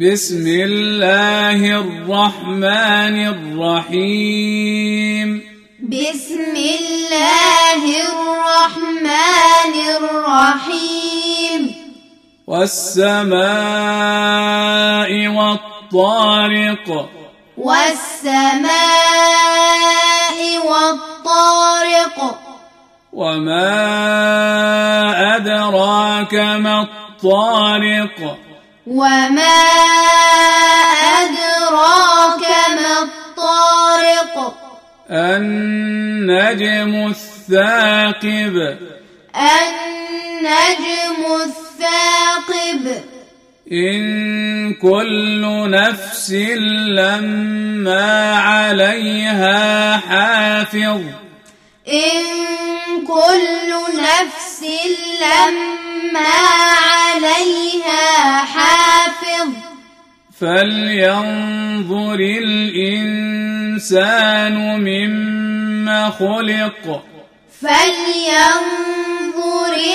بسم الله الرحمن الرحيم. بسم الله الرحمن الرحيم. والسماء والطارق. والسماء والطارق. وما أدراك ما الطارق. وما أدراك ما الطارق النجم الثاقب النجم الثاقب إن كل نفس لما عليها حافظ إن كل نفس لما عليها حافظ فلينظر الإنسان مما خلق. فلينظر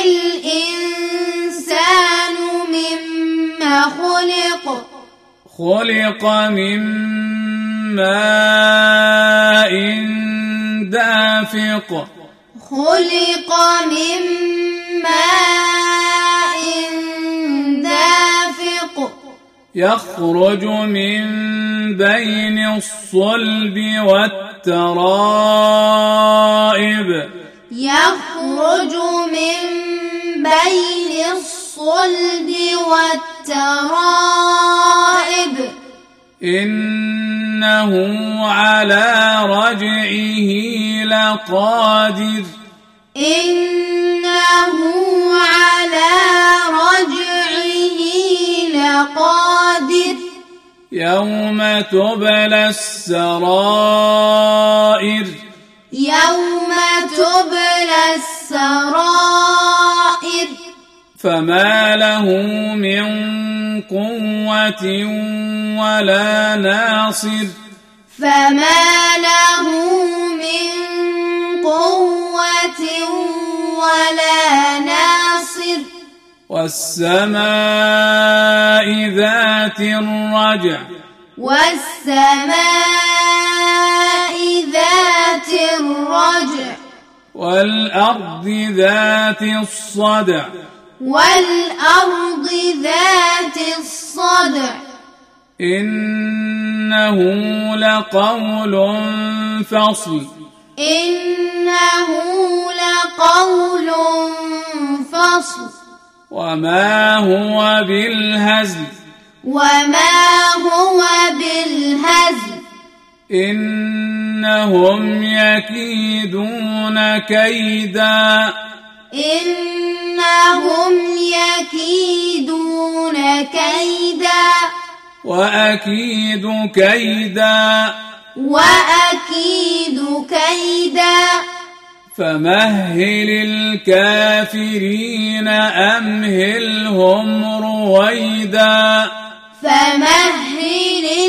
الإنسان مما خلق. خلق من ماء دافق. خلق من ماء يخرج من بين الصلب والترائب. يخرج من بين الصلب والترائب. إنه على رجعه لقادر. إنه على تبلى السرائر. يوم تبلى السرائر. فما له من قوة ولا ناصر. فما له من قوة ولا ناصر. والسماء ذات الرجع. والسماء ذات الرجع والأرض ذات الصدع والأرض ذات الصدع إنه لقول فصل إنه لقول فصل وما هو بالهزل وما هو بالهزل. إنهم يكيدون كيدا. إنهم يكيدون كيدا. وأكيد كيدا. وأكيد كيدا. فمهل الكافرين أمهلهم رويدا. فمهل